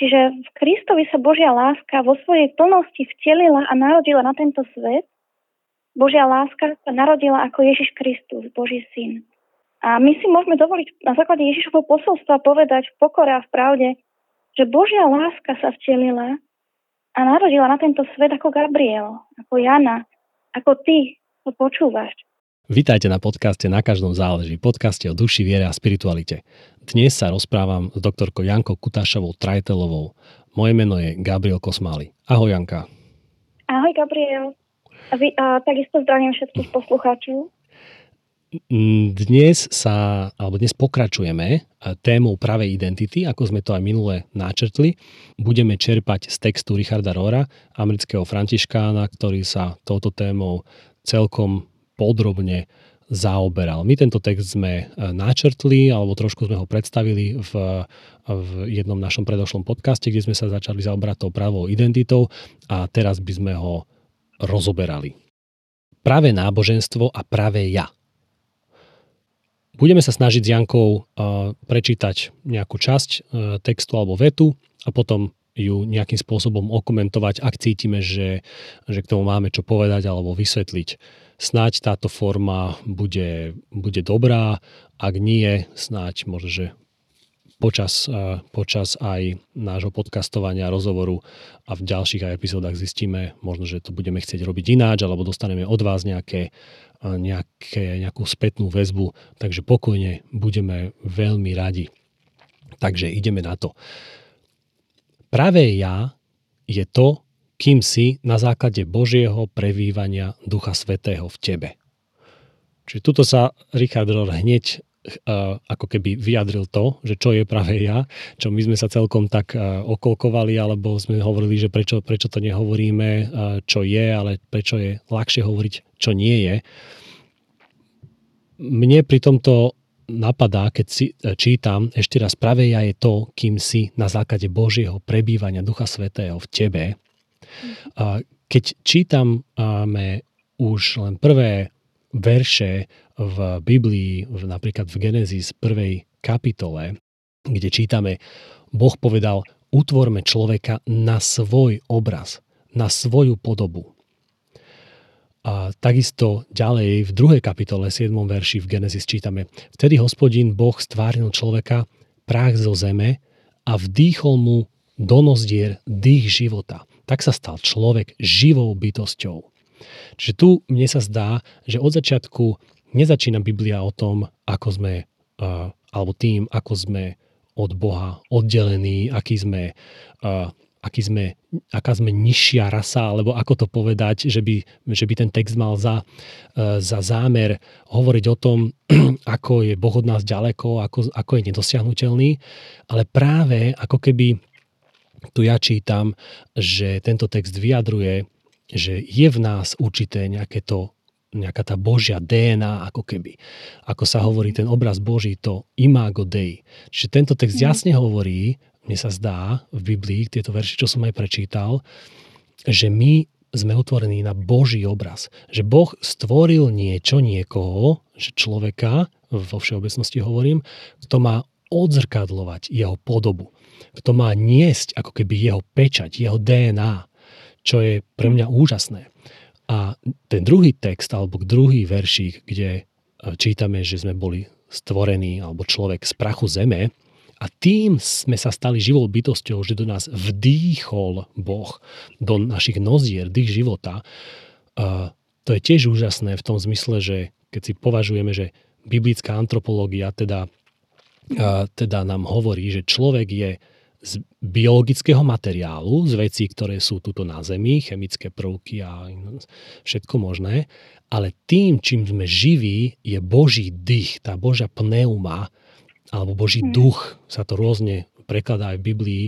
Čiže v Kristovi sa Božia láska vo svojej plnosti vtelila a narodila na tento svet. Božia láska sa narodila ako Ježiš Kristus, Boží syn. A my si môžeme dovoliť na základe Ježišovho posolstva povedať v pokore a v pravde, že Božia láska sa vtelila a narodila na tento svet ako Gabriel, ako Jana, ako ty, to počúvaš. Vítajte na podcaste Na každom záleží, podcaste o duši, viere a spiritualite. Dnes sa rozprávam s doktorkou Jankou Kutášovou Trajtelovou. Moje meno je Gabriel Kosmály. Ahoj Janka. Ahoj Gabriel. A, vy, a takisto zdravím všetkých poslucháčov. Dnes sa, alebo dnes pokračujeme témou pravej identity, ako sme to aj minule načrtli. Budeme čerpať z textu Richarda Rora, amerického františkána, ktorý sa touto témou celkom podrobne zaoberal. My tento text sme e, načrtli, alebo trošku sme ho predstavili v, v jednom našom predošlom podcaste, kde sme sa začali zaoberať tou pravou identitou a teraz by sme ho rozoberali. Pravé náboženstvo a pravé ja. Budeme sa snažiť s Jankou uh, prečítať nejakú časť uh, textu alebo vetu a potom ju nejakým spôsobom okomentovať, ak cítime, že, že k tomu máme čo povedať alebo vysvetliť. Snáď táto forma bude, bude dobrá, ak nie, snáď možno, že počas, počas aj nášho podcastovania, rozhovoru a v ďalších aj epizódach zistíme, možno, že to budeme chcieť robiť ináč, alebo dostaneme od vás nejaké, nejaké, nejakú spätnú väzbu, takže pokojne budeme veľmi radi. Takže ideme na to. Pravé ja je to, kým si na základe Božieho prevývania Ducha Svetého v tebe. Čiže tuto sa Richard Rohr hneď uh, ako keby vyjadril to, že čo je pravé ja, čo my sme sa celkom tak uh, okolkovali, alebo sme hovorili, že prečo, prečo to nehovoríme, uh, čo je, ale prečo je ľahšie hovoriť, čo nie je. Mne pri tomto napadá, keď si čítam, ešte raz pravé ja je to, kým si na základe Božieho prebývania Ducha Svetého v tebe. Keď čítame už len prvé verše v Biblii, napríklad v Genesis prvej kapitole, kde čítame, Boh povedal, utvorme človeka na svoj obraz, na svoju podobu. A takisto ďalej v druhej kapitole 7. verši v Genesis čítame Vtedy hospodín Boh stvárnil človeka prach zo zeme a vdýchol mu do nozdier dých života. Tak sa stal človek živou bytosťou. Čiže tu mne sa zdá, že od začiatku nezačína Biblia o tom, ako sme, alebo tým, ako sme od Boha oddelení, aký sme aký sme, aká sme nižšia rasa, alebo ako to povedať, že by, že by ten text mal za, e, za zámer hovoriť o tom, ako je Boh od nás ďaleko, ako, ako je nedosiahnutelný, ale práve ako keby tu ja čítam, že tento text vyjadruje, že je v nás určité nejaké to nejaká tá Božia DNA, ako keby. Ako sa hovorí ten obraz Boží, to imago Dei. Čiže tento text mhm. jasne hovorí, mne sa zdá v Biblii, tieto verši, čo som aj prečítal, že my sme utvorení na Boží obraz. Že Boh stvoril niečo, niekoho, že človeka, vo všeobecnosti hovorím, kto má odzrkadlovať jeho podobu. Kto má niesť ako keby jeho pečať, jeho DNA, čo je pre mňa úžasné. A ten druhý text, alebo druhý veršík, kde e, čítame, že sme boli stvorení, alebo človek z prachu zeme, a tým sme sa stali živou bytosťou, že do nás vdýchol Boh, do našich nozier, dých života. A to je tiež úžasné v tom zmysle, že keď si považujeme, že biblická antropológia teda, teda nám hovorí, že človek je z biologického materiálu, z vecí, ktoré sú tuto na Zemi, chemické prvky a všetko možné, ale tým, čím sme živí, je Boží dých, tá Božia pneuma, alebo Boží hmm. duch, sa to rôzne prekladá aj v Biblii,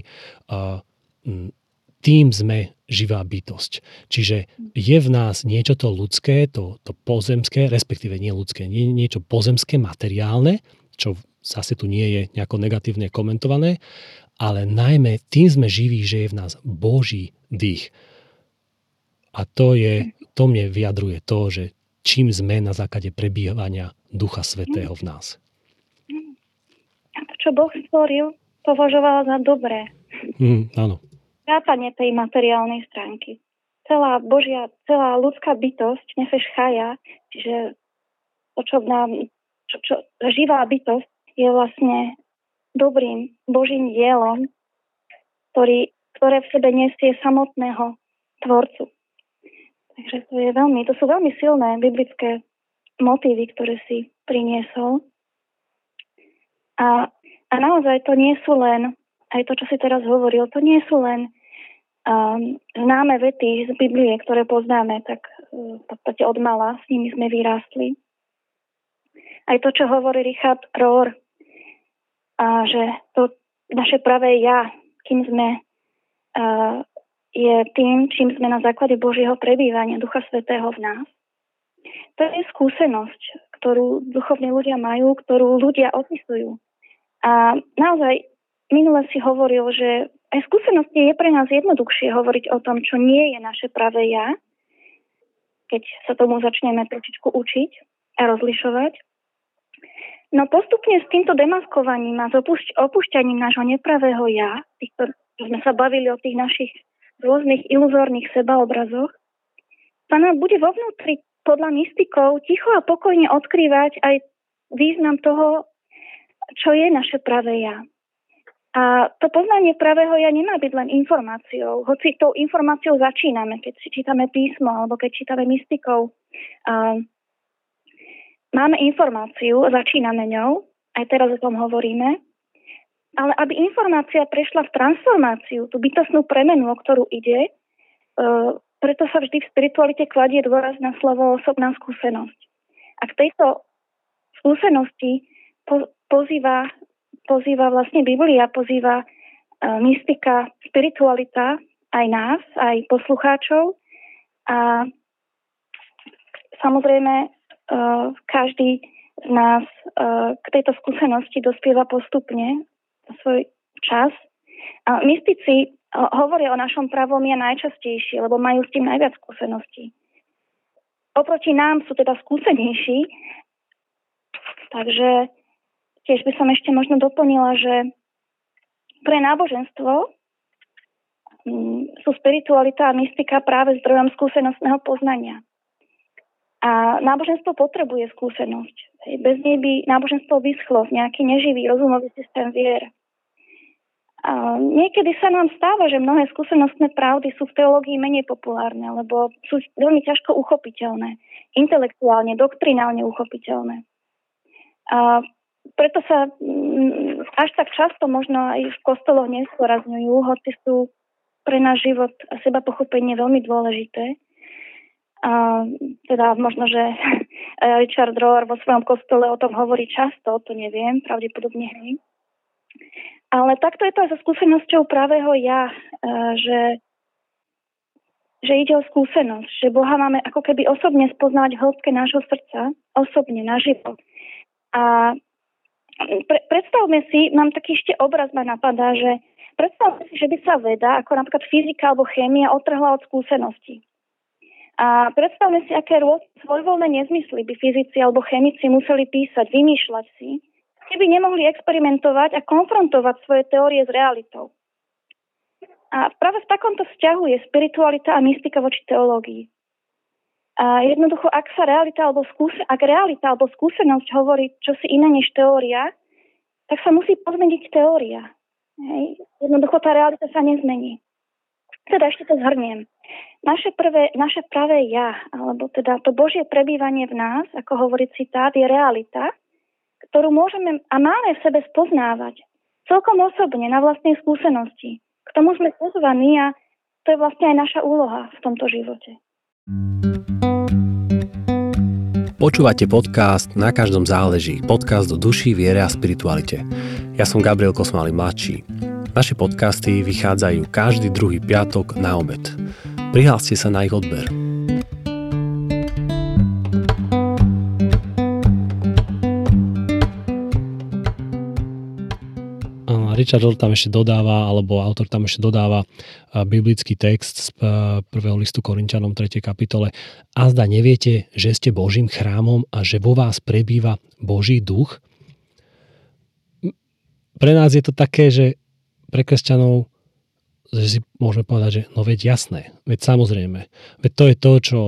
tým sme živá bytosť. Čiže je v nás niečo to ľudské, to, to pozemské, respektíve nie ľudské, nie, niečo pozemské, materiálne, čo zase tu nie je nejako negatívne komentované, ale najmä tým sme živí, že je v nás Boží dých. A to, je, to mne vyjadruje to, že čím sme na základe prebývania Ducha Svetého v nás čo Boh stvoril, považoval za dobré. Mm, áno. Vrátanie tej materiálnej stránky. Celá Božia, celá ľudská bytosť, nefeš chaja, čiže to, čo nám, čo, čo, živá bytosť je vlastne dobrým Božím dielom, ktorý, ktoré v sebe nesie samotného tvorcu. Takže to je veľmi, to sú veľmi silné biblické motívy, ktoré si priniesol. A, a naozaj to nie sú len, aj to, čo si teraz hovoril, to nie sú len um, známe vety z Biblie, ktoré poznáme, tak uh, v podstate od mala s nimi sme vyrástli. Aj to, čo hovorí Richard Rohr, a že to naše pravé ja, kým sme, uh, je tým, čím sme na základe Božieho prebývania Ducha Svetého v nás. To je skúsenosť, ktorú duchovní ľudia majú, ktorú ľudia opisujú. A naozaj minule si hovoril, že aj skúsenosti je pre nás jednoduchšie hovoriť o tom, čo nie je naše pravé ja, keď sa tomu začneme trošičku učiť a rozlišovať. No postupne s týmto demaskovaním a s opušť, opúšťaním nášho nepravého ja, týchto, sme sa bavili o tých našich rôznych iluzórnych sebaobrazoch, sa nám bude vo vnútri podľa mystikov ticho a pokojne odkrývať aj význam toho, čo je naše pravé ja. A to poznanie pravého ja nemá byť len informáciou. Hoci tou informáciou začíname, keď si čítame písmo alebo keď čítame mystikov. A Máme informáciu, začíname ňou, aj teraz o tom hovoríme, ale aby informácia prešla v transformáciu, tú bytostnú premenu, o ktorú ide, uh, preto sa vždy v spiritualite kladie dôraz na slovo osobná skúsenosť. A k tejto skúsenosti po, pozýva, pozýva vlastne Biblia, pozýva uh, mystika, spiritualita aj nás, aj poslucháčov. A samozrejme každý z nás k tejto skúsenosti dospieva postupne svoj čas. Mystici hovoria o našom pravom ja najčastejšie, lebo majú s tým najviac skúseností. Oproti nám sú teda skúsenejší, takže tiež by som ešte možno doplnila, že pre náboženstvo mm, sú spiritualita a mystika práve zdrojom skúsenostného poznania. A náboženstvo potrebuje skúsenosť. Bez nej by náboženstvo vyschlo v nejaký neživý rozumový systém vier. A niekedy sa nám stáva, že mnohé skúsenostné pravdy sú v teológii menej populárne, lebo sú veľmi ťažko uchopiteľné, intelektuálne, doktrinálne uchopiteľné. A preto sa mm, až tak často možno aj v kostoloch nesporazňujú, hoci sú pre náš život a seba pochopenie veľmi dôležité. Teda možno, že Richard Rohr vo svojom kostole o tom hovorí často, to neviem, pravdepodobne hej. Ale takto je to aj so skúsenosťou pravého ja, e, že, že ide o skúsenosť, že Boha máme ako keby osobne spoznať hĺbke nášho srdca, osobne, naživo. A pre, predstavme si, mám taký ešte obraz ma napadá, že predstavme si, že by sa veda, ako napríklad fyzika alebo chémia, otrhla od skúsenosti. A predstavme si, aké svojvoľné nezmysly by fyzici alebo chemici museli písať, vymýšľať si, keby nemohli experimentovať a konfrontovať svoje teórie s realitou. A práve v takomto vzťahu je spiritualita a mystika voči teológii. A jednoducho, ak sa realita alebo skúse, ak realita alebo skúsenosť hovorí čosi iné než teória, tak sa musí pozmeniť teória. Hej. Jednoducho tá realita sa nezmení. Teda ešte to zhrniem. Naše, prvé, naše pravé ja, alebo teda to Božie prebývanie v nás, ako hovorí citát, je realita, ktorú môžeme a máme v sebe spoznávať celkom osobne, na vlastnej skúsenosti. K tomu sme pozvaní a to je vlastne aj naša úloha v tomto živote. Počúvate podcast Na každom záleží. Podcast o duši, viere a spiritualite. Ja som Gabriel Kosmali mladší. Naše podcasty vychádzajú každý druhý piatok na obed. Prihláste sa na ich odber. Richard Rohr tam ešte dodáva, alebo autor tam ešte dodáva biblický text z prvého listu Korinčanom 3. kapitole. A zda neviete, že ste Božím chrámom a že vo vás prebýva Boží duch? Pre nás je to také, že pre kresťanov že si môžeme povedať, že no veď jasné, veď samozrejme, veď to je to, čo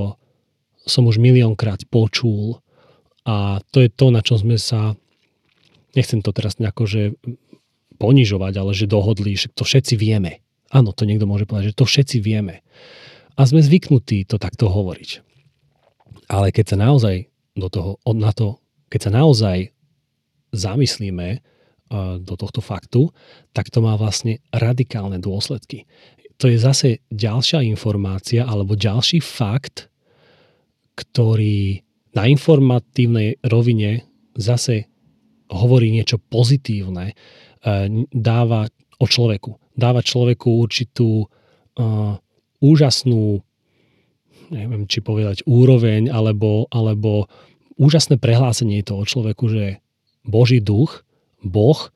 som už miliónkrát počul a to je to, na čo sme sa, nechcem to teraz nejako, že ponižovať, ale že dohodli, že to všetci vieme. Áno, to niekto môže povedať, že to všetci vieme. A sme zvyknutí to takto hovoriť. Ale keď sa naozaj do toho, na to, keď sa naozaj zamyslíme do tohto faktu, tak to má vlastne radikálne dôsledky. To je zase ďalšia informácia alebo ďalší fakt, ktorý na informatívnej rovine zase hovorí niečo pozitívne, e, dáva o človeku. Dáva človeku určitú uh, úžasnú, neviem, či povedať úroveň, alebo, alebo úžasné prehlásenie to o človeku, že Boží duch, Boh,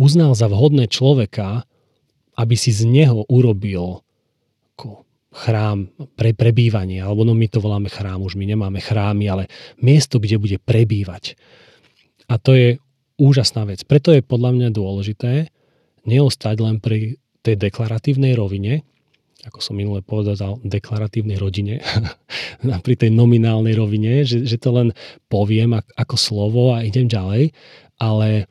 uznal za vhodné človeka, aby si z neho urobil chrám pre prebývanie, alebo no my to voláme chrám, už my nemáme chrámy, ale miesto, kde bude prebývať. A to je úžasná vec. Preto je podľa mňa dôležité neostať len pri tej deklaratívnej rovine, ako som minule povedal, deklaratívnej rodine, pri tej nominálnej rovine, že, že to len poviem ako slovo a idem ďalej, ale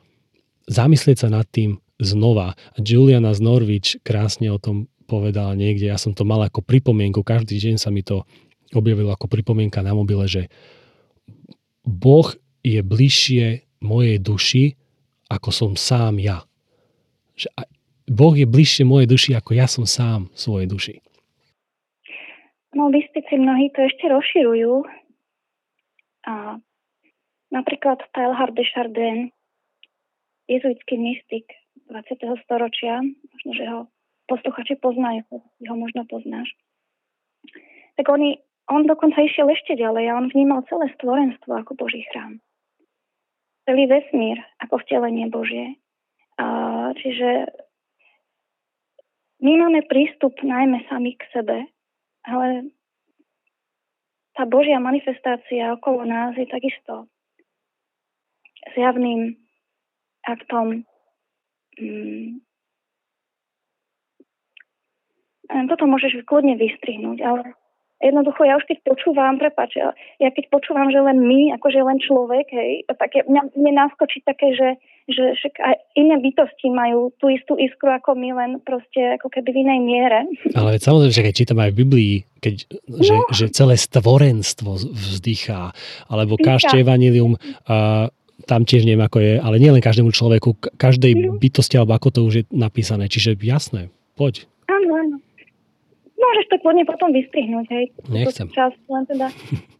zamyslieť sa nad tým znova. Juliana z Norwich krásne o tom povedala niekde, ja som to mal ako pripomienku, každý deň sa mi to objavilo ako pripomienka na mobile, že Boh je bližšie mojej duši, ako som sám ja. Že boh je bližšie mojej duši, ako ja som sám svojej duši. No, mystici mnohí to ešte rozširujú. A napríklad Teilhard de Chardin, jezuitský mystik 20. storočia, možno, že ho posluchači poznajú, ho možno poznáš. Tak oni, on dokonca išiel ešte ďalej a on vnímal celé stvorenstvo ako Boží chrám. Celý vesmír ako vtelenie Božie. A, čiže my máme prístup najmä sami k sebe, ale tá Božia manifestácia okolo nás je takisto zjavným aktom mm, toto môžeš kľudne vystrihnúť, ale jednoducho ja už keď počúvam, prepáč, ja keď počúvam, že len my, akože len človek, hej, tak ja, mňa, mne naskočí také, že, že však aj iné bytosti majú tú istú iskru ako my, len proste ako keby v inej miere. Ale samozrejme, že keď čítam aj v Biblii, keď, no. že, že celé stvorenstvo vzdychá, alebo kážte evanilium, uh, tam tiež neviem, ako je, ale nielen každému človeku, každej no. bytosti, alebo ako to už je napísané. Čiže jasné, poď. Áno, áno. Môžeš to kľudne potom vystrihnúť, hej. Nechcem. Čas, len teda.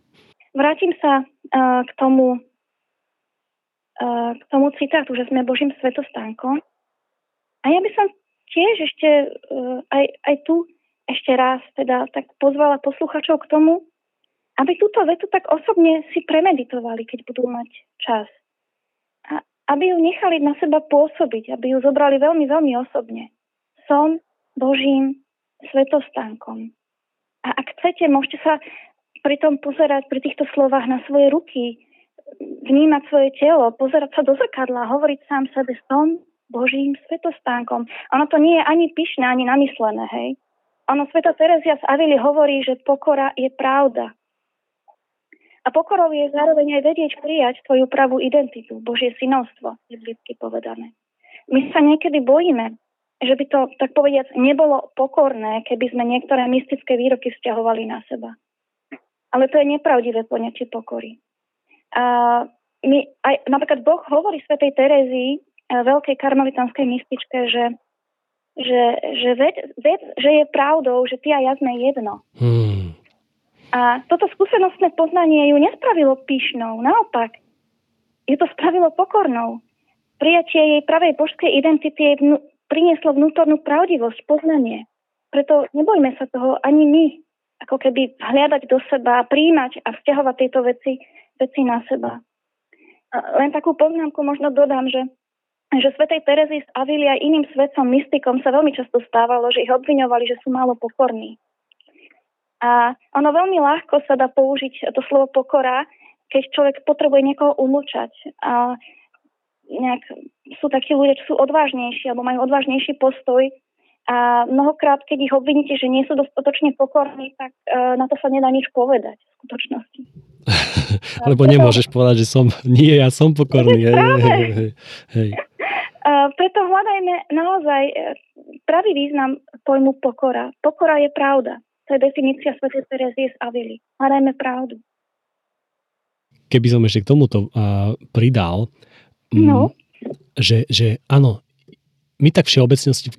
Vrátim sa uh, k tomu uh, k tomu citátu, že sme Božím svetostánkom. A ja by som tiež ešte uh, aj, aj tu ešte raz teda tak pozvala posluchačov k tomu, aby túto vetu tak osobne si premeditovali, keď budú mať čas. Aby ju nechali na seba pôsobiť, aby ju zobrali veľmi, veľmi osobne. Som Božím svetostánkom. A ak chcete, môžete sa pri tom pozerať pri týchto slovách na svoje ruky, vnímať svoje telo, pozerať sa do zrkadla, hovoriť sám sebe som Božím svetostánkom. Ono to nie je ani pyšné, ani namyslené, hej. Ono Sveta Terezia z Avily hovorí, že pokora je pravda. A pokorou je zároveň aj vedieť prijať tvoju pravú identitu, Božie synovstvo, je povedané. My sa niekedy bojíme že by to, tak povediac, nebolo pokorné, keby sme niektoré mystické výroky vzťahovali na seba. Ale to je nepravdivé poňatie pokory. A my, aj, napríklad Boh hovorí svätej Terezii, veľkej karmelitanskej mystičke, že, že, že, ved, ved, že je pravdou, že ty a ja sme jedno. Hmm. A toto skúsenostné poznanie ju nespravilo pyšnou, naopak. Ju to spravilo pokornou. Prijatie jej pravej božskej identity jej prinieslo vnútornú pravdivosť, poznanie. Preto nebojme sa toho ani my, ako keby hľadať do seba, príjmať a vzťahovať tieto veci, veci na seba. A len takú poznámku možno dodám, že že svetej Terezy z Avily aj iným svetcom, mystikom sa veľmi často stávalo, že ich obviňovali, že sú málo pokorní. A ono veľmi ľahko sa dá použiť to slovo pokora, keď človek potrebuje niekoho umlčať. A nejak sú takí ľudia, čo sú odvážnejší alebo majú odvážnejší postoj a A mnohokrát, keď ich obviníte, že nie sú dostatočne pokorní, tak uh, na to sa nedá nič povedať v skutočnosti. Lebo preto... nemôžeš povedať, že som, nie, ja som pokorný. Hej, hej, hej, hej. Uh, preto hľadajme naozaj e, pravý význam pojmu pokora. Pokora je pravda. To je definícia Sv. Terezie z Avily. Hľadajme pravdu. Keby som ešte k tomuto uh, pridal, no. že, že áno, my tak všeobecnosti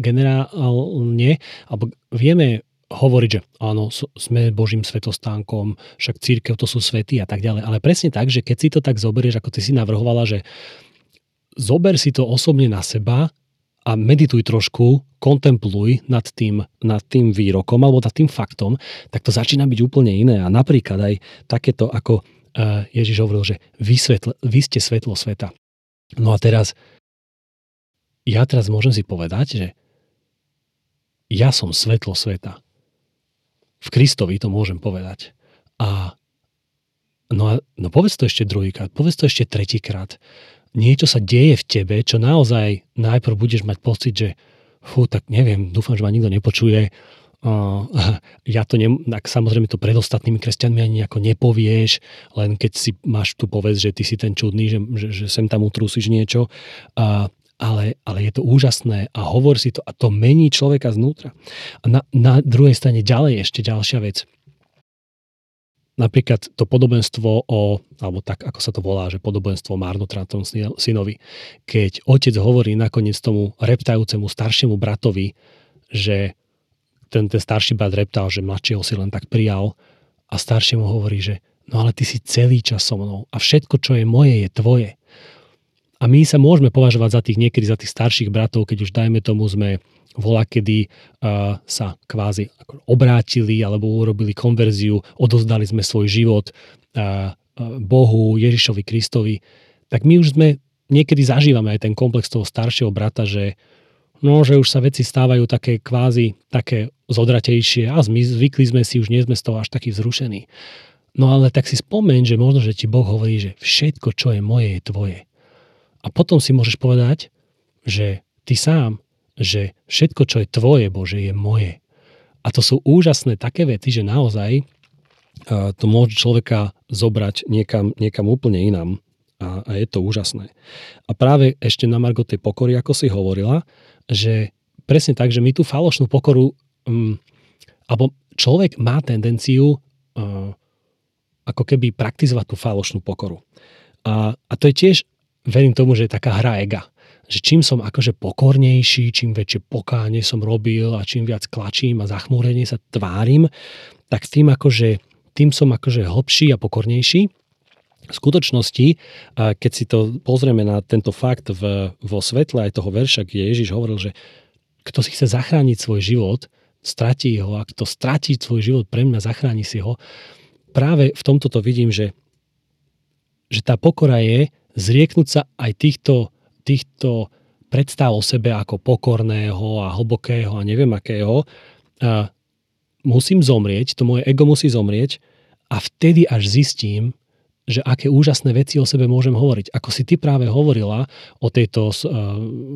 generálne, alebo vieme hovoriť, že áno, sme Božím svetostánkom, však církev to sú svety a tak ďalej. Ale presne tak, že keď si to tak zoberieš, ako ty si navrhovala, že zober si to osobne na seba a medituj trošku, kontempluj nad tým, nad tým výrokom alebo nad tým faktom, tak to začína byť úplne iné. A napríklad aj takéto, ako eh, Ježiš hovoril, že vy, svetl, vy ste svetlo sveta. No a teraz ja teraz môžem si povedať, že ja som svetlo sveta. V Kristovi to môžem povedať. A no, a, no povedz to ešte druhýkrát, povedz to ešte tretíkrát. Niečo sa deje v tebe, čo naozaj najprv budeš mať pocit, že fú, tak neviem, dúfam, že ma nikto nepočuje. Ja to ne, tak samozrejme to pred ostatnými kresťanmi ani nejako nepovieš, len keď si máš tu povedz, že ty si ten čudný, že, že, že sem tam utrúsiš niečo. Uh, ale, ale je to úžasné a hovor si to a to mení človeka znútra. A na, na druhej strane ďalej ešte ďalšia vec. Napríklad to podobenstvo o, alebo tak ako sa to volá, že podobenstvo marnotratnom synovi. Keď otec hovorí nakoniec tomu reptajúcemu staršiemu bratovi, že ten, ten starší brat reptal, že mladšieho si len tak prijal a staršiemu hovorí, že no ale ty si celý čas so mnou a všetko, čo je moje, je tvoje. A my sa môžeme považovať za tých niekedy za tých starších bratov, keď už dajme tomu sme vola, kedy uh, sa kvázi obrátili alebo urobili konverziu, odozdali sme svoj život uh, Bohu, Ježišovi Kristovi, tak my už sme niekedy zažívame aj ten komplex toho staršieho brata, že no, že už sa veci stávajú také kvázi také zodratejšie a my zvykli sme si, už nie sme z toho až takí vzrušení. No ale tak si spomeň, že možno, že ti Boh hovorí, že všetko, čo je moje, je tvoje. A potom si môžeš povedať, že ty sám, že všetko, čo je tvoje, Bože, je moje. A to sú úžasné také vety, že naozaj e, to môže človeka zobrať niekam, niekam úplne inám. A, a je to úžasné. A práve ešte na Margo tej pokory, ako si hovorila, že presne tak, že my tú falošnú pokoru, um, alebo človek má tendenciu uh, ako keby praktizovať tú falošnú pokoru. A, a to je tiež verím tomu, že je taká hra ega. Že čím som akože pokornejší, čím väčšie pokáne som robil a čím viac klačím a zachmúrenie sa tvárim, tak tým akože tým som akože hlbší a pokornejší. V skutočnosti, keď si to pozrieme na tento fakt v, vo svetle aj toho verša, kde Ježiš hovoril, že kto si chce zachrániť svoj život, stratí ho a kto stratí svoj život pre mňa, zachráni si ho. Práve v tomto to vidím, že, že tá pokora je, zrieknúť sa aj týchto, týchto predstav o sebe ako pokorného a hlbokého a neviem akého, a musím zomrieť, to moje ego musí zomrieť a vtedy až zistím, že aké úžasné veci o sebe môžem hovoriť. Ako si ty práve hovorila o tejto uh,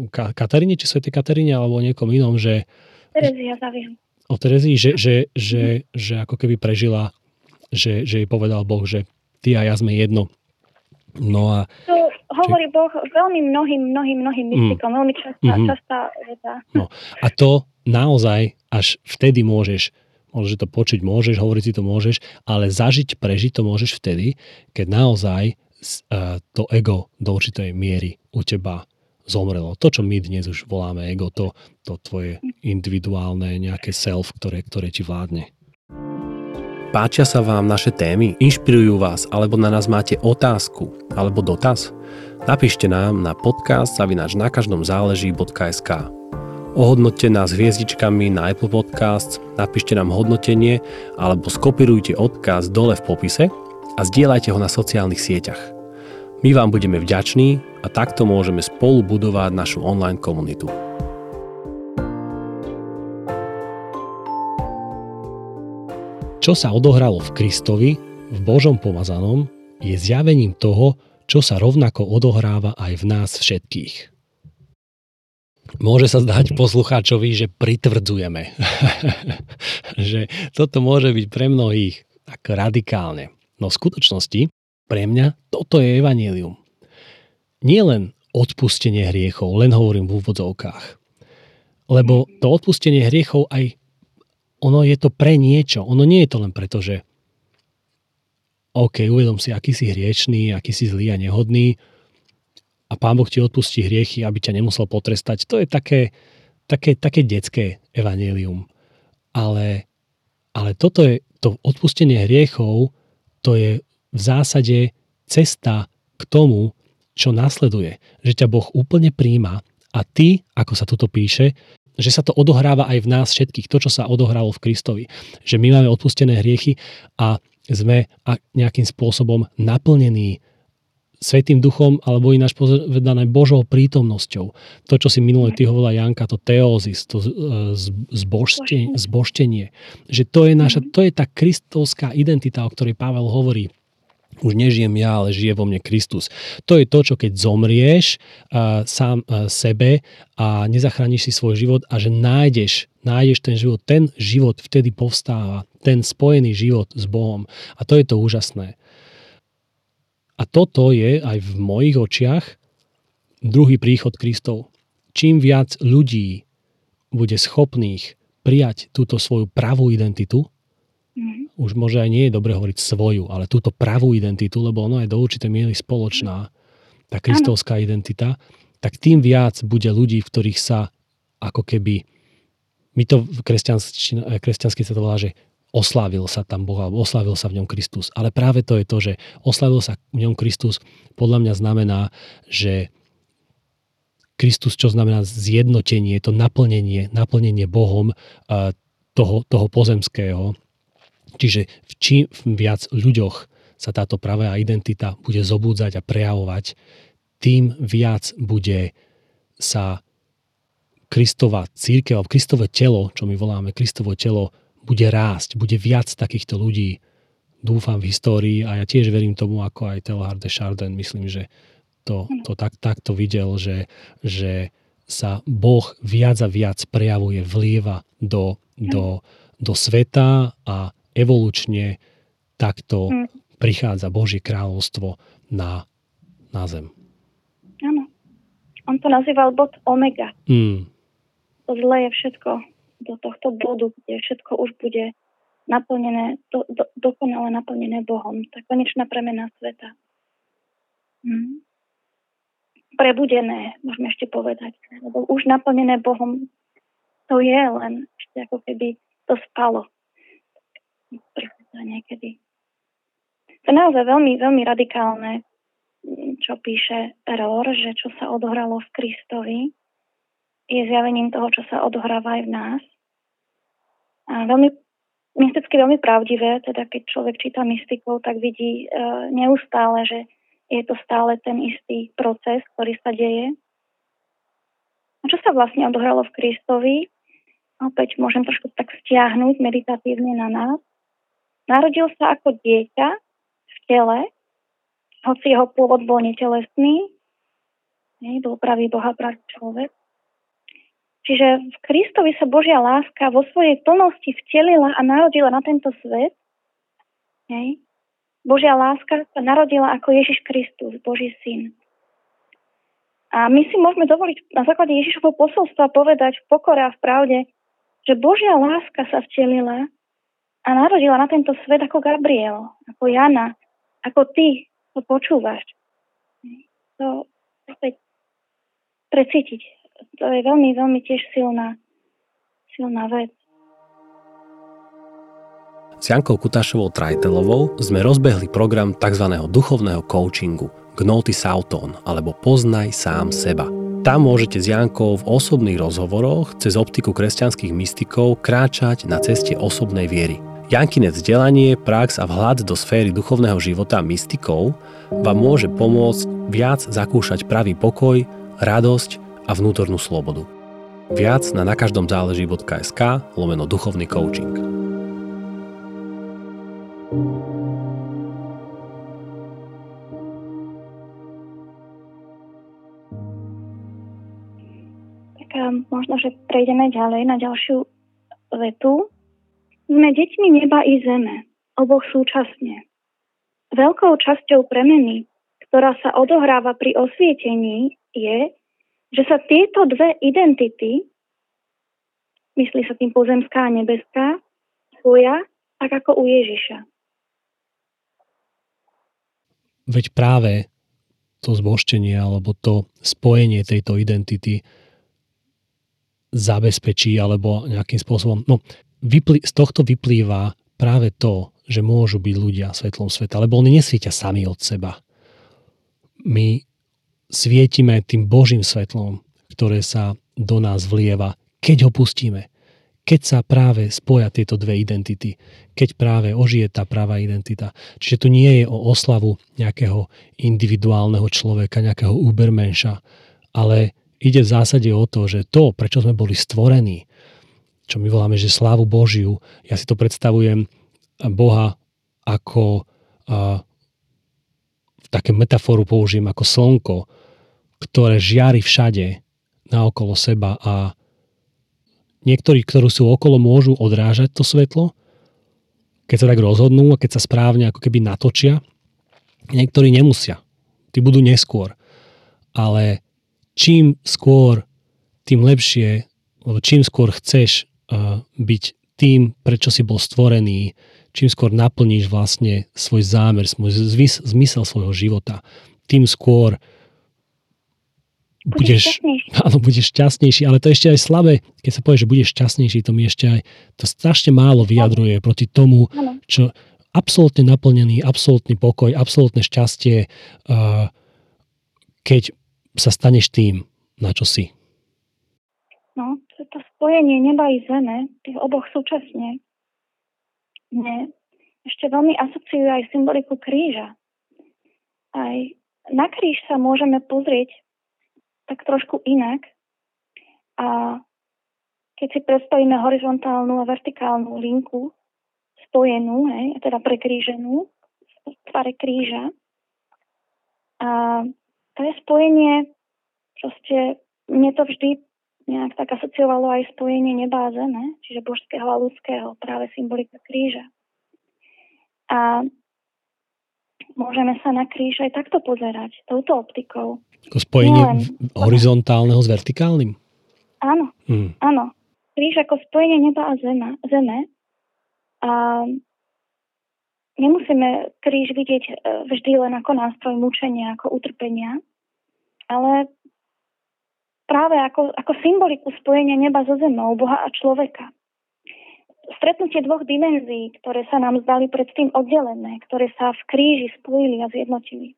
Kataríne, či Svetej Kataríne, alebo o niekom inom, že... Terezia Zaviem. O Terezii, že, že, že, že ako keby prežila, že, že jej povedal Boh, že ty a ja sme jedno. No a... To hovorí. Boh veľmi mnohým, mnohým, mnohým mm. mystikom, mm. veľmi častá, mm-hmm. častá veda. No a to naozaj až vtedy môžeš Môžeš to počuť, môžeš, hovoriť si to môžeš, ale zažiť, prežiť to môžeš vtedy, keď naozaj uh, to ego do určitej miery u teba zomrelo. To, čo my dnes už voláme ego, to, to tvoje individuálne nejaké self, ktoré, ktoré ti vládne. Páčia sa vám naše témy? Inšpirujú vás? Alebo na nás máte otázku? Alebo dotaz? Napíšte nám na podcast zavinač na každom záleží.sk Ohodnoťte nás hviezdičkami na Apple Podcasts, napíšte nám hodnotenie alebo skopirujte odkaz dole v popise a zdieľajte ho na sociálnych sieťach. My vám budeme vďační a takto môžeme spolu budovať našu online komunitu. Čo sa odohralo v Kristovi, v Božom pomazanom, je zjavením toho, čo sa rovnako odohráva aj v nás všetkých. Môže sa zdať poslucháčovi, že pritvrdzujeme. že toto môže byť pre mnohých tak radikálne. No v skutočnosti pre mňa toto je evanílium. Nie len odpustenie hriechov, len hovorím v úvodzovkách. Lebo to odpustenie hriechov aj ono je to pre niečo. Ono nie je to len preto, že OK, uvedom si, aký si hriečný, aký si zlý a nehodný, a Pán Boh ti odpustí hriechy, aby ťa nemusel potrestať. To je také, také, také detské evanelium. Ale, ale toto je, to odpustenie hriechov, to je v zásade cesta k tomu, čo nasleduje. Že ťa Boh úplne príjma a ty, ako sa tuto píše, že sa to odohráva aj v nás všetkých, to, čo sa odohralo v Kristovi. Že my máme odpustené hriechy a sme nejakým spôsobom naplnení Svetým duchom, alebo ináč povedané Božou prítomnosťou. To, čo si minulé ty hovorila Janka, to teozis, to e, zbožtenie, zbožtenie. Že to je, naša, to je tá kristovská identita, o ktorej Pavel hovorí. Už nežijem ja, ale žije vo mne Kristus. To je to, čo keď zomrieš uh, sám uh, sebe a nezachrániš si svoj život a že nájdeš, nájdeš ten život, ten život vtedy povstáva, ten spojený život s Bohom. A to je to úžasné. A toto je aj v mojich očiach druhý príchod Kristov. Čím viac ľudí bude schopných prijať túto svoju pravú identitu, mm-hmm. Už môže aj nie je dobre hovoriť svoju, ale túto pravú identitu, lebo ono je do určitej miery spoločná, tá kristovská identita, tak tým viac bude ľudí, v ktorých sa ako keby, my to kresťansky sa to volá, že oslávil sa tam Boh, alebo oslávil sa v ňom Kristus. Ale práve to je to, že oslávil sa v ňom Kristus, podľa mňa znamená, že Kristus, čo znamená zjednotenie, to naplnenie, naplnenie Bohom toho, toho pozemského. Čiže v čím viac ľuďoch sa táto pravá identita bude zobúdzať a prejavovať, tým viac bude sa Kristova církev, Kristové telo, čo my voláme Kristovo telo, bude rásť, bude viac takýchto ľudí, dúfam v histórii. A ja tiež verím tomu, ako aj Teilhard de Chardin, myslím, že to, to tak, takto videl, že, že sa Boh viac a viac prejavuje, vlieva do, do, do sveta a evolučne takto hm. prichádza Božie kráľovstvo na, na zem. Áno. On to nazýval bod omega. Mm. To zlé je všetko do tohto bodu, kde všetko už bude naplnené, do, do, dokonale naplnené Bohom. Tá konečná premena sveta. Hm. Prebudené, môžeme ešte povedať. Lebo už naplnené Bohom, to je len ešte ako keby to spalo. Niekedy. To je naozaj veľmi, veľmi radikálne, čo píše Rohr, že čo sa odohralo v Kristovi, je zjavením toho, čo sa odohráva aj v nás. A veľmi, mysticky veľmi pravdivé, teda keď človek číta mystikov, tak vidí e, neustále, že je to stále ten istý proces, ktorý sa deje. A čo sa vlastne odohralo v Kristovi? Opäť môžem trošku tak stiahnuť meditatívne na nás. Narodil sa ako dieťa v tele, hoci jeho pôvod bol netelesný, nie, bol pravý Boha, pravý človek. Čiže v Kristovi sa Božia láska vo svojej plnosti vtelila a narodila na tento svet. Hej. Božia láska sa narodila ako Ježiš Kristus, Boží syn. A my si môžeme dovoliť na základe Ježišovho posolstva povedať v pokore a v pravde, že Božia láska sa vtelila a narodila na tento svet ako Gabriel, ako Jana, ako ty, to počúvaš. To opäť precítiť to je veľmi, veľmi tiež silná, silná vec. S Jankou Kutášovou Trajtelovou sme rozbehli program tzv. duchovného coachingu Gnóty Sauton alebo Poznaj sám seba. Tam môžete s Jankou v osobných rozhovoroch cez optiku kresťanských mystikov kráčať na ceste osobnej viery. Jankine vzdelanie, prax a vhľad do sféry duchovného života mystikov vám môže pomôcť viac zakúšať pravý pokoj, radosť a vnútornú slobodu. Viac na nakaždomzáleží.sk lomeno duchovný coaching. Tak um, prejdeme ďalej na ďalšiu vetu. Sme deťmi neba i zeme, oboch súčasne. Veľkou časťou premeny, ktorá sa odohráva pri osvietení, je, že sa tieto dve identity, myslí sa tým pozemská a nebeská, spoja tak ako u Ježiša. Veď práve to zboštenie alebo to spojenie tejto identity zabezpečí alebo nejakým spôsobom. No, vyplý, z tohto vyplýva práve to, že môžu byť ľudia svetlom sveta, lebo oni nesvietia sami od seba. My svietime tým Božím svetlom, ktoré sa do nás vlieva, keď ho pustíme keď sa práve spoja tieto dve identity, keď práve ožije tá práva identita. Čiže tu nie je o oslavu nejakého individuálneho človeka, nejakého ubermenša, ale ide v zásade o to, že to, prečo sme boli stvorení, čo my voláme, že slávu Božiu, ja si to predstavujem Boha ako a, také metaforu použijem ako slnko, ktoré žiari všade naokolo seba a Niektorí, ktorí sú okolo, môžu odrážať to svetlo, keď sa tak rozhodnú a keď sa správne ako keby natočia. Niektorí nemusia. Tí budú neskôr. Ale čím skôr, tým lepšie, lebo čím skôr chceš byť tým, prečo si bol stvorený, čím skôr naplníš vlastne svoj zámer, svoj zmysel svojho života, tým skôr budeš, áno, budeš šťastnejší, ale to je ešte aj slabé, keď sa povie, že budeš šťastnejší, to mi ešte aj, to strašne málo vyjadruje proti tomu, čo absolútne naplnený, absolútny pokoj, absolútne šťastie, uh, keď sa staneš tým, na čo si. Spojenie neba i zeme, tých oboch súčasne, mne ešte veľmi asociujú aj symboliku kríža. Aj na kríž sa môžeme pozrieť tak trošku inak. A keď si predstavíme horizontálnu a vertikálnu linku spojenú, hej, teda prekríženú v tvare kríža, a to je spojenie, proste mne to vždy nejak tak asociovalo aj spojenie neba a zeme, čiže božského a ľudského, práve symbolika kríža. A môžeme sa na kríž aj takto pozerať, touto optikou. Ako spojenie Nielen, horizontálneho s vertikálnym? Áno, hmm. áno. Kríž ako spojenie neba a zema, zeme. A nemusíme kríž vidieť e, vždy len ako nástroj mučenia, ako utrpenia, ale práve ako, ako symboliku spojenia neba so zemou, Boha a človeka. Stretnutie dvoch dimenzií, ktoré sa nám zdali predtým oddelené, ktoré sa v kríži spojili a zjednotili.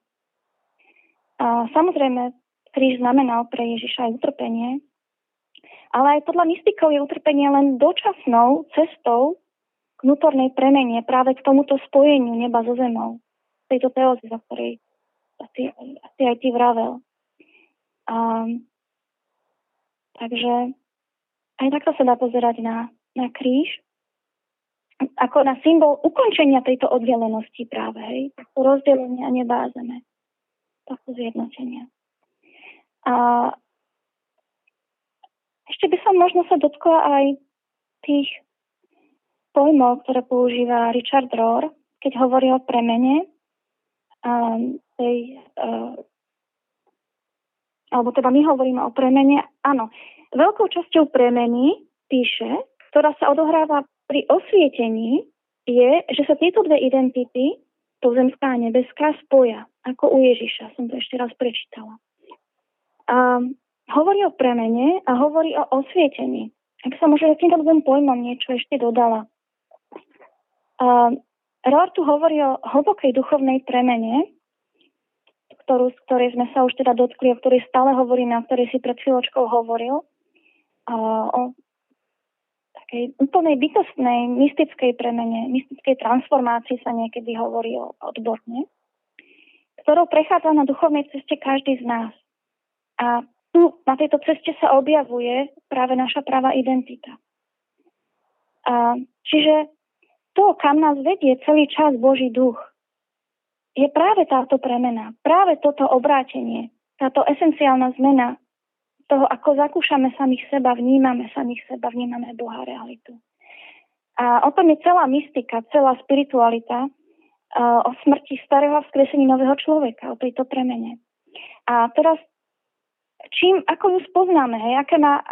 A samozrejme, kríž znamenal pre Ježiša aj utrpenie, ale aj podľa mystikov je utrpenie len dočasnou cestou k vnútornej premene práve k tomuto spojeniu neba so zemou. Tejto teózy, za ktorej asi, asi aj ty vravel. A, takže aj takto sa dá pozerať na, na kríž ako na symbol ukončenia tejto oddelenosti práve, hej, rozdelenia neba a zeme tohto zjednotenia. A ešte by som možno sa dotkla aj tých pojmov, ktoré používa Richard Rohr, keď hovorí o premene a tej, uh, alebo teda my hovoríme o premene, áno, veľkou časťou premeny píše, ktorá sa odohráva pri osvietení, je, že sa tieto dve identity pozemská a nebeská spoja, ako u Ježiša, som to ešte raz prečítala. A hovorí o premene a hovorí o osvietení. Ak sa môže týmto dvom pojmom niečo ešte dodala. A Rohr tu hovorí o hlbokej duchovnej premene, ktorú, z ktorej sme sa už teda dotkli, o ktorej stále hovoríme, o ktorej si pred chvíľočkou hovoril. O takej úplnej bytostnej, mystickej premene, mystickej transformácii sa niekedy hovorí odborne, ktorou prechádza na duchovnej ceste každý z nás. A tu na tejto ceste sa objavuje práve naša práva identita. A, čiže to, kam nás vedie celý čas Boží duch, je práve táto premena, práve toto obrátenie, táto esenciálna zmena toho, ako zakúšame samých seba, vnímame samých seba, vnímame Boha realitu. A o tom je celá mystika, celá spiritualita uh, o smrti starého a vzkresení nového človeka, o tejto premene. A teraz, čím, ako ju spoznáme, hej, aké má,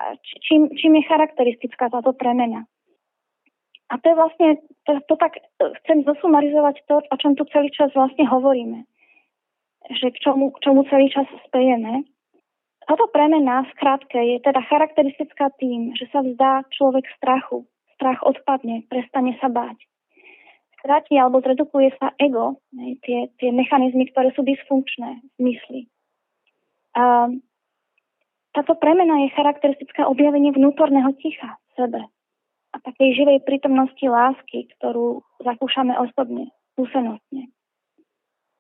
čím, čím je charakteristická táto premena? A to je vlastne, to, to tak chcem zosumarizovať to, o čom tu celý čas vlastne hovoríme. Že k čomu, k čomu celý čas spejeme. Táto premena v krátke je teda charakteristická tým, že sa vzdá človek strachu. Strach odpadne, prestane sa báť. Stratí alebo zredukuje sa ego, tie, tie mechanizmy, ktoré sú dysfunkčné v mysli. A táto premena je charakteristická objavenie vnútorného ticha v sebe a takej živej prítomnosti lásky, ktorú zakúšame osobne, skúsenostne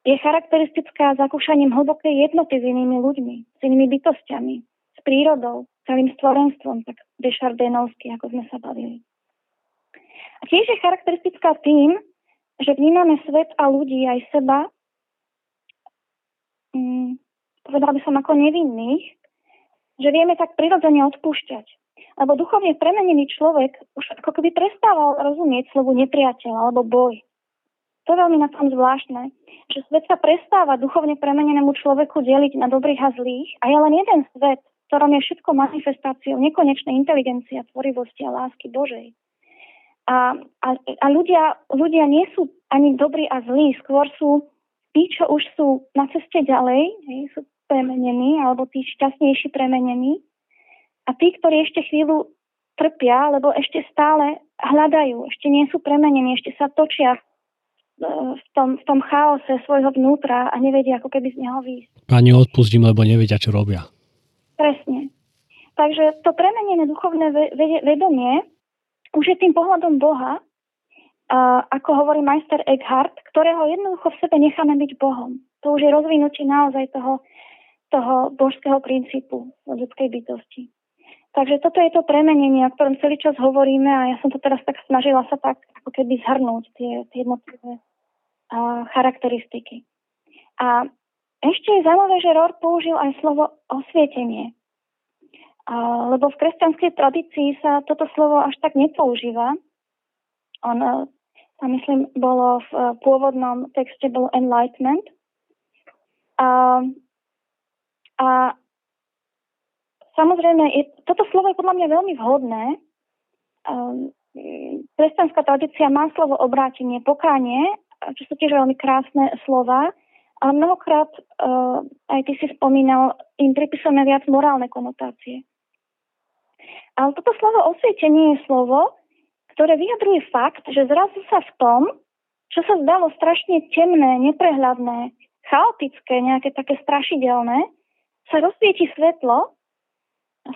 je charakteristická zakúšaním hlbokej jednoty s inými ľuďmi, s inými bytostiami, s prírodou, celým stvorenstvom, tak dešardenovsky, ako sme sa bavili. A tiež je charakteristická tým, že vnímame svet a ľudí aj seba, hm, povedala by som ako nevinných, že vieme tak prirodzene odpúšťať. Lebo duchovne premenený človek už ako keby prestával rozumieť slovu nepriateľ alebo boj. To je veľmi na tom zvláštne, že svet sa prestáva duchovne premenenému človeku deliť na dobrých a zlých a je len jeden svet, v ktorom je všetko manifestáciou nekonečnej inteligencie tvorivosti a lásky Božej. A, a, a ľudia, ľudia nie sú ani dobrí a zlí, skôr sú tí, čo už sú na ceste ďalej, sú premenení, alebo tí šťastnejší premenení. A tí, ktorí ešte chvíľu trpia, lebo ešte stále hľadajú, ešte nie sú premenení, ešte sa točia v tom, v tom chaose svojho vnútra a nevedia ako keby z neho výjsť. Pani odpustím, lebo nevedia, čo robia. Presne. Takže to premenené duchovné vedomie už je tým pohľadom Boha, a ako hovorí majster Eckhart, ktorého jednoducho v sebe necháme byť Bohom. To už je rozvinutie naozaj toho, toho božského princípu ľudskej bytosti. Takže toto je to premenenie, o ktorom celý čas hovoríme a ja som to teraz tak snažila sa tak ako keby zhrnúť tie, tie jednotlivé charakteristiky. A ešte je zaujímavé, že Rohr použil aj slovo osvietenie. A, lebo v kresťanskej tradícii sa toto slovo až tak nepoužíva. On, e, tam myslím, bolo v e, pôvodnom texte bol enlightenment. A, a samozrejme, je, toto slovo je podľa mňa veľmi vhodné. Um, tradícia má slovo obrátenie, pokánie čo sú tiež veľmi krásne slova, ale mnohokrát, uh, aj ty si spomínal, im pripisujeme viac morálne konotácie. Ale toto slovo osvietenie je slovo, ktoré vyjadruje fakt, že zrazu sa v tom, čo sa zdalo strašne temné, neprehľadné, chaotické, nejaké také strašidelné, sa rozsvieti svetlo,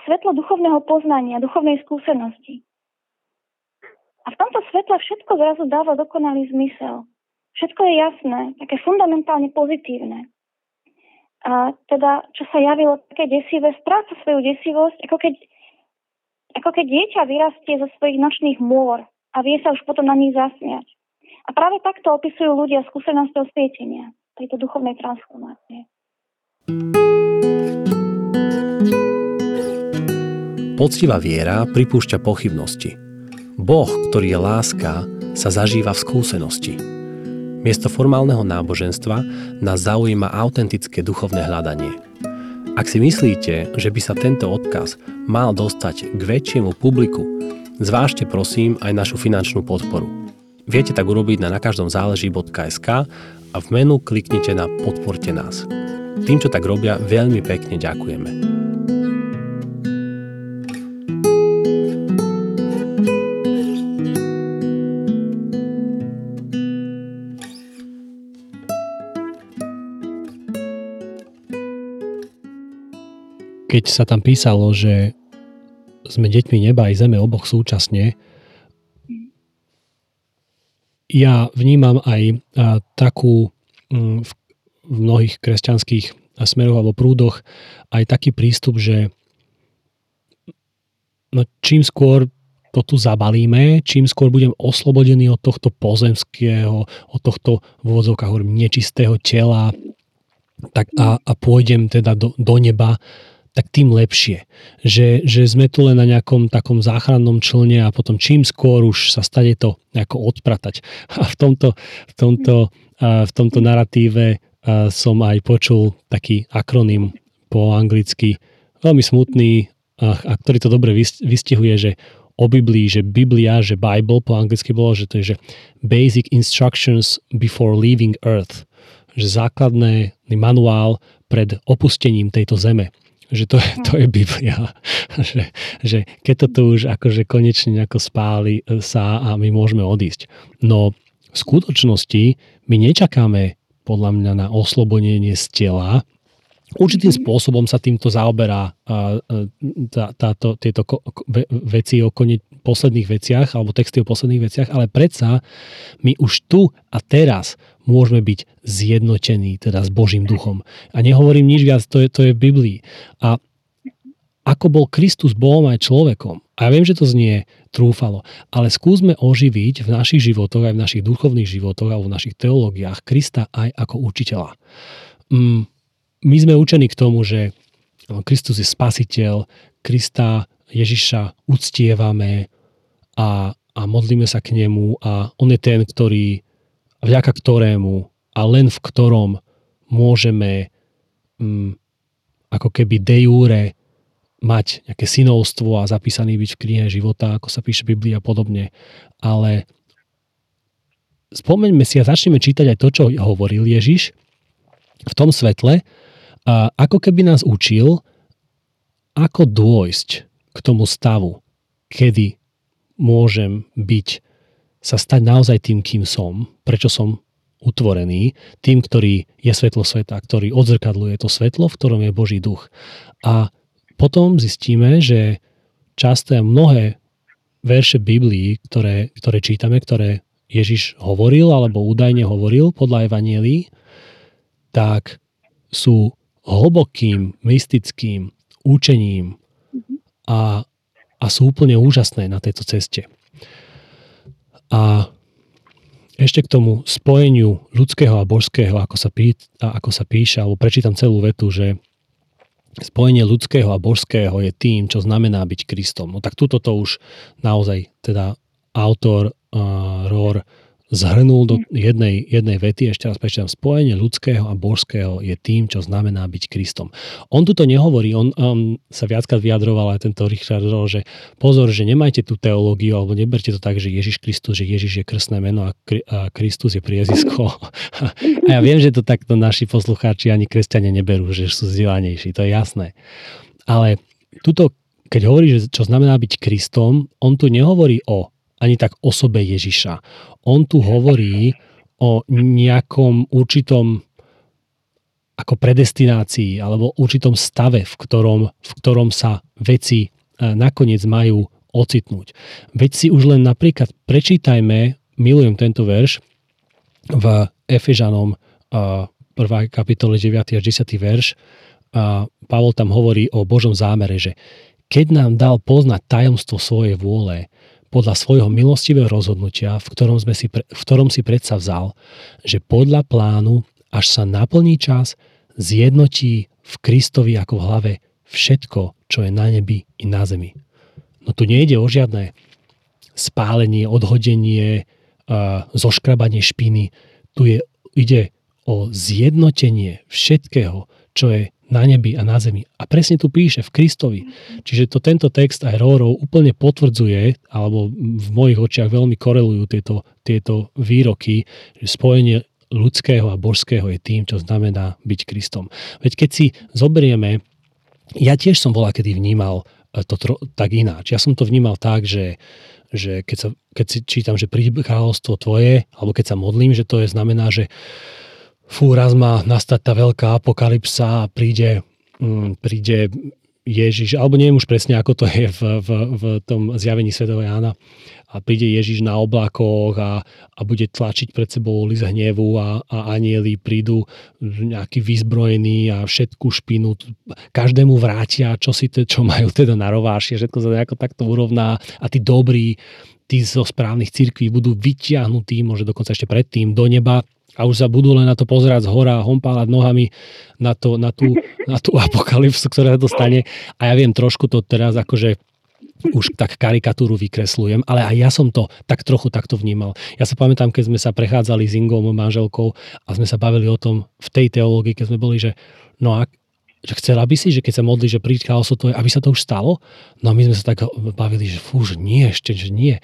svetlo duchovného poznania, duchovnej skúsenosti. A v tomto svetle všetko zrazu dáva dokonalý zmysel. Všetko je jasné, také fundamentálne pozitívne. A teda, čo sa javilo také desivé, stráca svoju desivosť, ako keď, ako keď dieťa vyrastie zo svojich nočných môr a vie sa už potom na nich zasmiať. A práve takto opisujú ľudia skúsenosť osvietenia, tejto duchovnej transformácie. Poctivá viera pripúšťa pochybnosti. Boh, ktorý je láska, sa zažíva v skúsenosti. Miesto formálneho náboženstva nás zaujíma autentické duchovné hľadanie. Ak si myslíte, že by sa tento odkaz mal dostať k väčšiemu publiku, zvážte prosím aj našu finančnú podporu. Viete tak urobiť na nakaždomzáleží.sk a v menu kliknite na Podporte nás. Tým, čo tak robia, veľmi pekne ďakujeme. Keď sa tam písalo, že sme deťmi neba aj zeme oboch súčasne, ja vnímam aj takú mm, v mnohých kresťanských smeroch alebo prúdoch aj taký prístup, že no čím skôr to tu zabalíme, čím skôr budem oslobodený od tohto pozemského, od tohto v hovorím, nečistého tela tak a, a pôjdem teda do, do neba, tak tým lepšie. Že, že sme tu len na nejakom takom záchrannom člne a potom čím skôr už sa stane to nejako odpratať. A v tomto, v tomto, v tomto narratíve som aj počul taký akronym po anglicky, veľmi smutný, a, a ktorý to dobre vystihuje, že o Biblii, že Biblia, že Bible po anglicky bolo, že to je že Basic Instructions Before Leaving Earth, že základný manuál pred opustením tejto zeme že to, to je Biblia. že, že keď to tu už akože konečne nejako spáli e, sa a my môžeme odísť. No v skutočnosti my nečakáme podľa mňa na oslobodenie z tela, Určitým mhm. spôsobom sa týmto zaoberá tá, táto, tieto veci o kone, posledných veciach alebo texty o posledných veciach, ale predsa my už tu a teraz môžeme byť zjednotení teda s Božím duchom. A nehovorím nič viac, to je, to je v Biblii. A ako bol Kristus Bohom aj človekom. A ja viem, že to znie trúfalo, ale skúsme oživiť v našich životoch, aj v našich duchovných životoch alebo v našich teológiách Krista aj ako učiteľa. Mm, my sme učení k tomu, že Kristus je spasiteľ, Krista Ježiša uctievame a, a modlíme sa k nemu a on je ten, ktorý, vďaka ktorému a len v ktorom môžeme mm, ako keby de jure mať nejaké synovstvo a zapísaný byť v knihe života, ako sa píše Biblia a podobne. Ale spomeňme si a začneme čítať aj to, čo hovoril Ježiš v tom svetle, a ako keby nás učil, ako dôjsť k tomu stavu, kedy môžem byť, sa stať naozaj tým, kým som, prečo som utvorený, tým, ktorý je svetlo sveta, ktorý odzrkadluje to svetlo, v ktorom je Boží duch. A potom zistíme, že často mnohé verše Biblii, ktoré, ktoré čítame, ktoré Ježiš hovoril alebo údajne hovoril podľa Evanielii, tak sú hlbokým, mystickým učením a, a sú úplne úžasné na tejto ceste. A ešte k tomu spojeniu ľudského a božského, ako sa, pí, ako sa píše, alebo prečítam celú vetu, že spojenie ľudského a božského je tým, čo znamená byť Kristom. No tak tuto to už naozaj teda autor uh, Rohr zhrnul do jednej, jednej vety, ešte raz prečítam, spojenie ľudského a božského je tým, čo znamená byť Kristom. On tu to nehovorí, on, on sa viackrát vyjadroval aj tento Richard Roll, že pozor, že nemajte tú teológiu, alebo neberte to tak, že Ježiš Kristus, že Ježiš je krstné meno a, Kristus je priezisko. a ja viem, že to takto naši poslucháči ani kresťania neberú, že sú vzdelanejší, to je jasné. Ale tuto, keď hovorí, že čo znamená byť Kristom, on tu nehovorí o ani tak osobe Ježiša. On tu hovorí o nejakom určitom ako predestinácii alebo určitom stave, v ktorom, v ktorom sa veci e, nakoniec majú ocitnúť. Veď si už len napríklad prečítajme, milujem tento verš, v Efežanom 1. E, kapitole 9. až 10. verš, a Pavol tam hovorí o Božom zámere, že keď nám dal poznať tajomstvo svojej vôle, podľa svojho milostivého rozhodnutia, v ktorom, sme si, v ktorom si predsa vzal, že podľa plánu, až sa naplní čas, zjednotí v Kristovi ako v hlave všetko, čo je na nebi i na zemi. No tu nejde o žiadne spálenie, odhodenie, zoškrabanie špiny. Tu je, ide o zjednotenie všetkého, čo je na nebi a na zemi. A presne tu píše v Kristovi. Čiže to tento text aj Rórov úplne potvrdzuje, alebo v mojich očiach veľmi korelujú tieto, tieto výroky, že spojenie ľudského a božského je tým, čo znamená byť Kristom. Veď keď si zoberieme, ja tiež som bola kedy vnímal e, to tro, tak ináč. Ja som to vnímal tak, že, že keď, sa, keď si čítam, že príde kráľovstvo tvoje, alebo keď sa modlím, že to je znamená, že fú, raz má nastať tá veľká apokalypsa a príde, mm, príde Ježiš, alebo neviem už presne, ako to je v, v, v tom zjavení Svetého Jána, a príde Ježiš na oblakoch a, a bude tlačiť pred sebou list hnevu a, a anieli prídu nejaký vyzbrojení a všetku špinu každému vrátia, čo si te, čo majú teda na rováši, všetko sa nejako takto urovná. A tí dobrí tí zo správnych cirkví budú vyťahnutí, možno dokonca ešte predtým, do neba a už sa budú len na to pozerať z hora a hompálať nohami na, to, na, tú, na tú apokalypsu, ktorá to stane. A ja viem, trošku to teraz akože už tak karikatúru vykresľujem, ale aj ja som to tak trochu takto vnímal. Ja sa pamätám, keď sme sa prechádzali s Ingou, manželkou a sme sa bavili o tom v tej teológii, keď sme boli, že no a že chcela by si, že keď sa modlí, že príď chaosu, to je, aby sa to už stalo? No a my sme sa tak bavili, že fú, nie, ešte, že nie.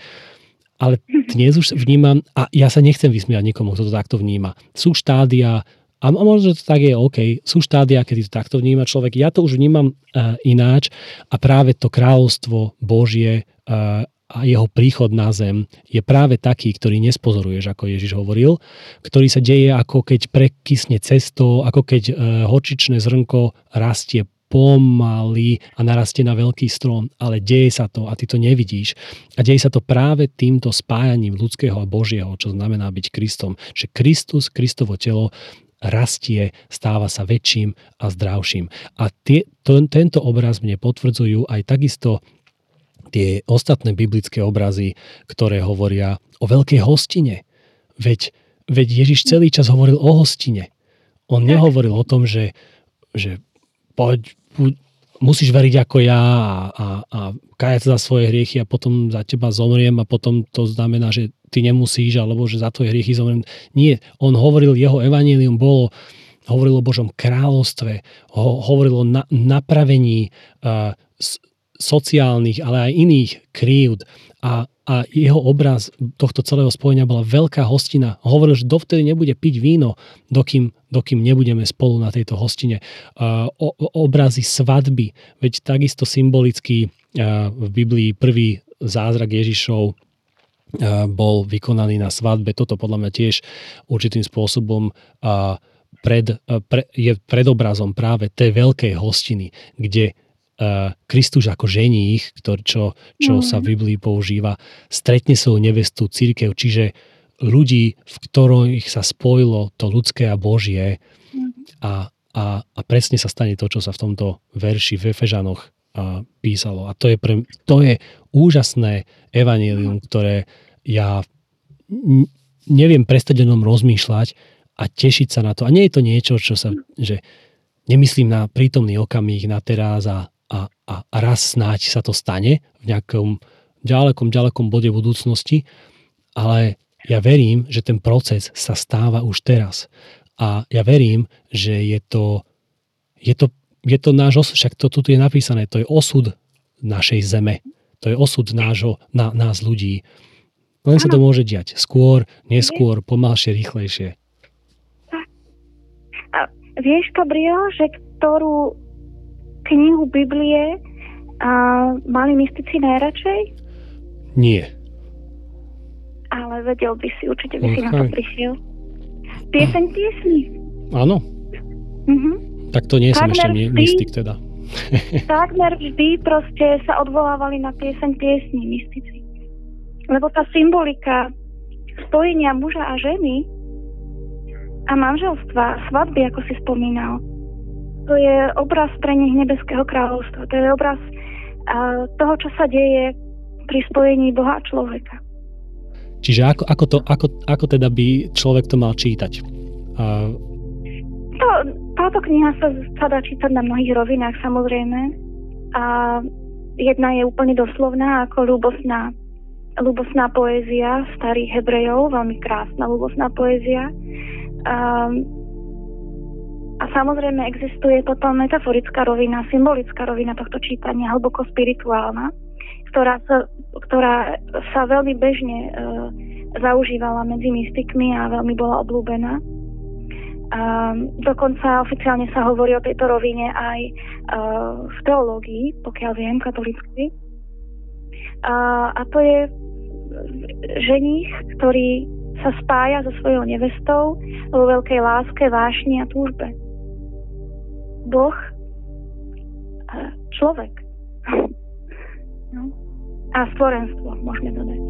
Ale dnes už vnímam, a ja sa nechcem vysmiať nikomu, kto to takto vníma. Sú štádia, a možno, že to tak je OK, sú štádia, kedy to takto vníma človek. Ja to už vnímam uh, ináč a práve to kráľovstvo Božie uh, a jeho príchod na zem je práve taký, ktorý nespozoruješ, ako Ježiš hovoril, ktorý sa deje ako keď prekysne cesto, ako keď e, horčičné zrnko rastie pomaly a narastie na veľký strom, ale deje sa to a ty to nevidíš. A deje sa to práve týmto spájaním ľudského a Božieho, čo znamená byť Kristom. Že Kristus, Kristovo telo rastie, stáva sa väčším a zdravším. A tie, to, tento obraz mne potvrdzujú aj takisto tie ostatné biblické obrazy, ktoré hovoria o veľkej hostine. Veď, veď Ježiš celý čas hovoril o hostine. On nehovoril o tom, že, že poď, buď, musíš veriť ako ja a, a, a kajať za svoje hriechy a potom za teba zomriem a potom to znamená, že ty nemusíš alebo že za tvoje hriechy zomriem. Nie, on hovoril, jeho evanílium bolo, hovoril o Božom kráľovstve, ho, hovoril o na, napravení uh, sociálnych, ale aj iných krívd a, a jeho obraz tohto celého spojenia bola veľká hostina. Hovoril, že dovtedy nebude piť víno, dokým, dokým nebudeme spolu na tejto hostine. Uh, o, obrazy svadby, veď takisto symbolicky uh, v Biblii prvý zázrak Ježišov uh, bol vykonaný na svadbe. Toto podľa mňa tiež určitým spôsobom pred, pre, je predobrazom práve tej veľkej hostiny, kde Kristus ako ženích, ktorý, čo, čo mm. sa v Biblii používa, stretne svoju nevestu církev, čiže ľudí, v ktorých sa spojilo to ľudské a Božie mm. a, a, a presne sa stane to, čo sa v tomto verši v Efežanoch uh, písalo. A to je, pre, to je úžasné evanílium, ktoré ja neviem prestať o rozmýšľať a tešiť sa na to. A nie je to niečo, čo sa, že nemyslím na prítomný okamih, na teraz a, a, a raz snáď sa to stane v nejakom ďalekom, ďalekom bode budúcnosti, ale ja verím, že ten proces sa stáva už teraz. A ja verím, že je to, je to, je to náš osud, však to tu je napísané, to je osud našej zeme. To je osud nášho, na, nás ľudí. Len sa to môže diať. Skôr, neskôr, pomalšie, rýchlejšie. Vieš, Gabriel, že ktorú knihu Biblie a mali mystici najradšej? Nie. Ale vedel by si, určite by okay. si na to prišiel. Pieseň piesni. Áno. Mhm. Tak to nie som ešte vždy, mystik teda. takmer vždy proste sa odvolávali na pieseň piesni mystici. Lebo tá symbolika spojenia muža a ženy a manželstva, svadby, ako si spomínal, to je obraz pre nich nebeského kráľovstva. To je obraz uh, toho, čo sa deje pri spojení Boha a človeka. Čiže ako, ako, to, ako, ako teda by človek to mal čítať? Uh... To, táto kniha sa, sa dá čítať na mnohých rovinách samozrejme. A jedna je úplne doslovná ako ľubosná, ľubosná poézia starých Hebrejov, veľmi krásna ľubosná poézia. Um, a samozrejme existuje potom metaforická rovina, symbolická rovina tohto čítania, hlboko spirituálna, ktorá sa, ktorá sa veľmi bežne e, zaužívala medzi mystikmi a veľmi bola obľúbená. A dokonca oficiálne sa hovorí o tejto rovine aj e, v teológii, pokiaľ viem, katolícky. A, a to je ženích, ktorý sa spája so svojou nevestou vo veľkej láske, vášni a túžbe. Boh a človek. No. A stvorenstvo, môžeme dodať.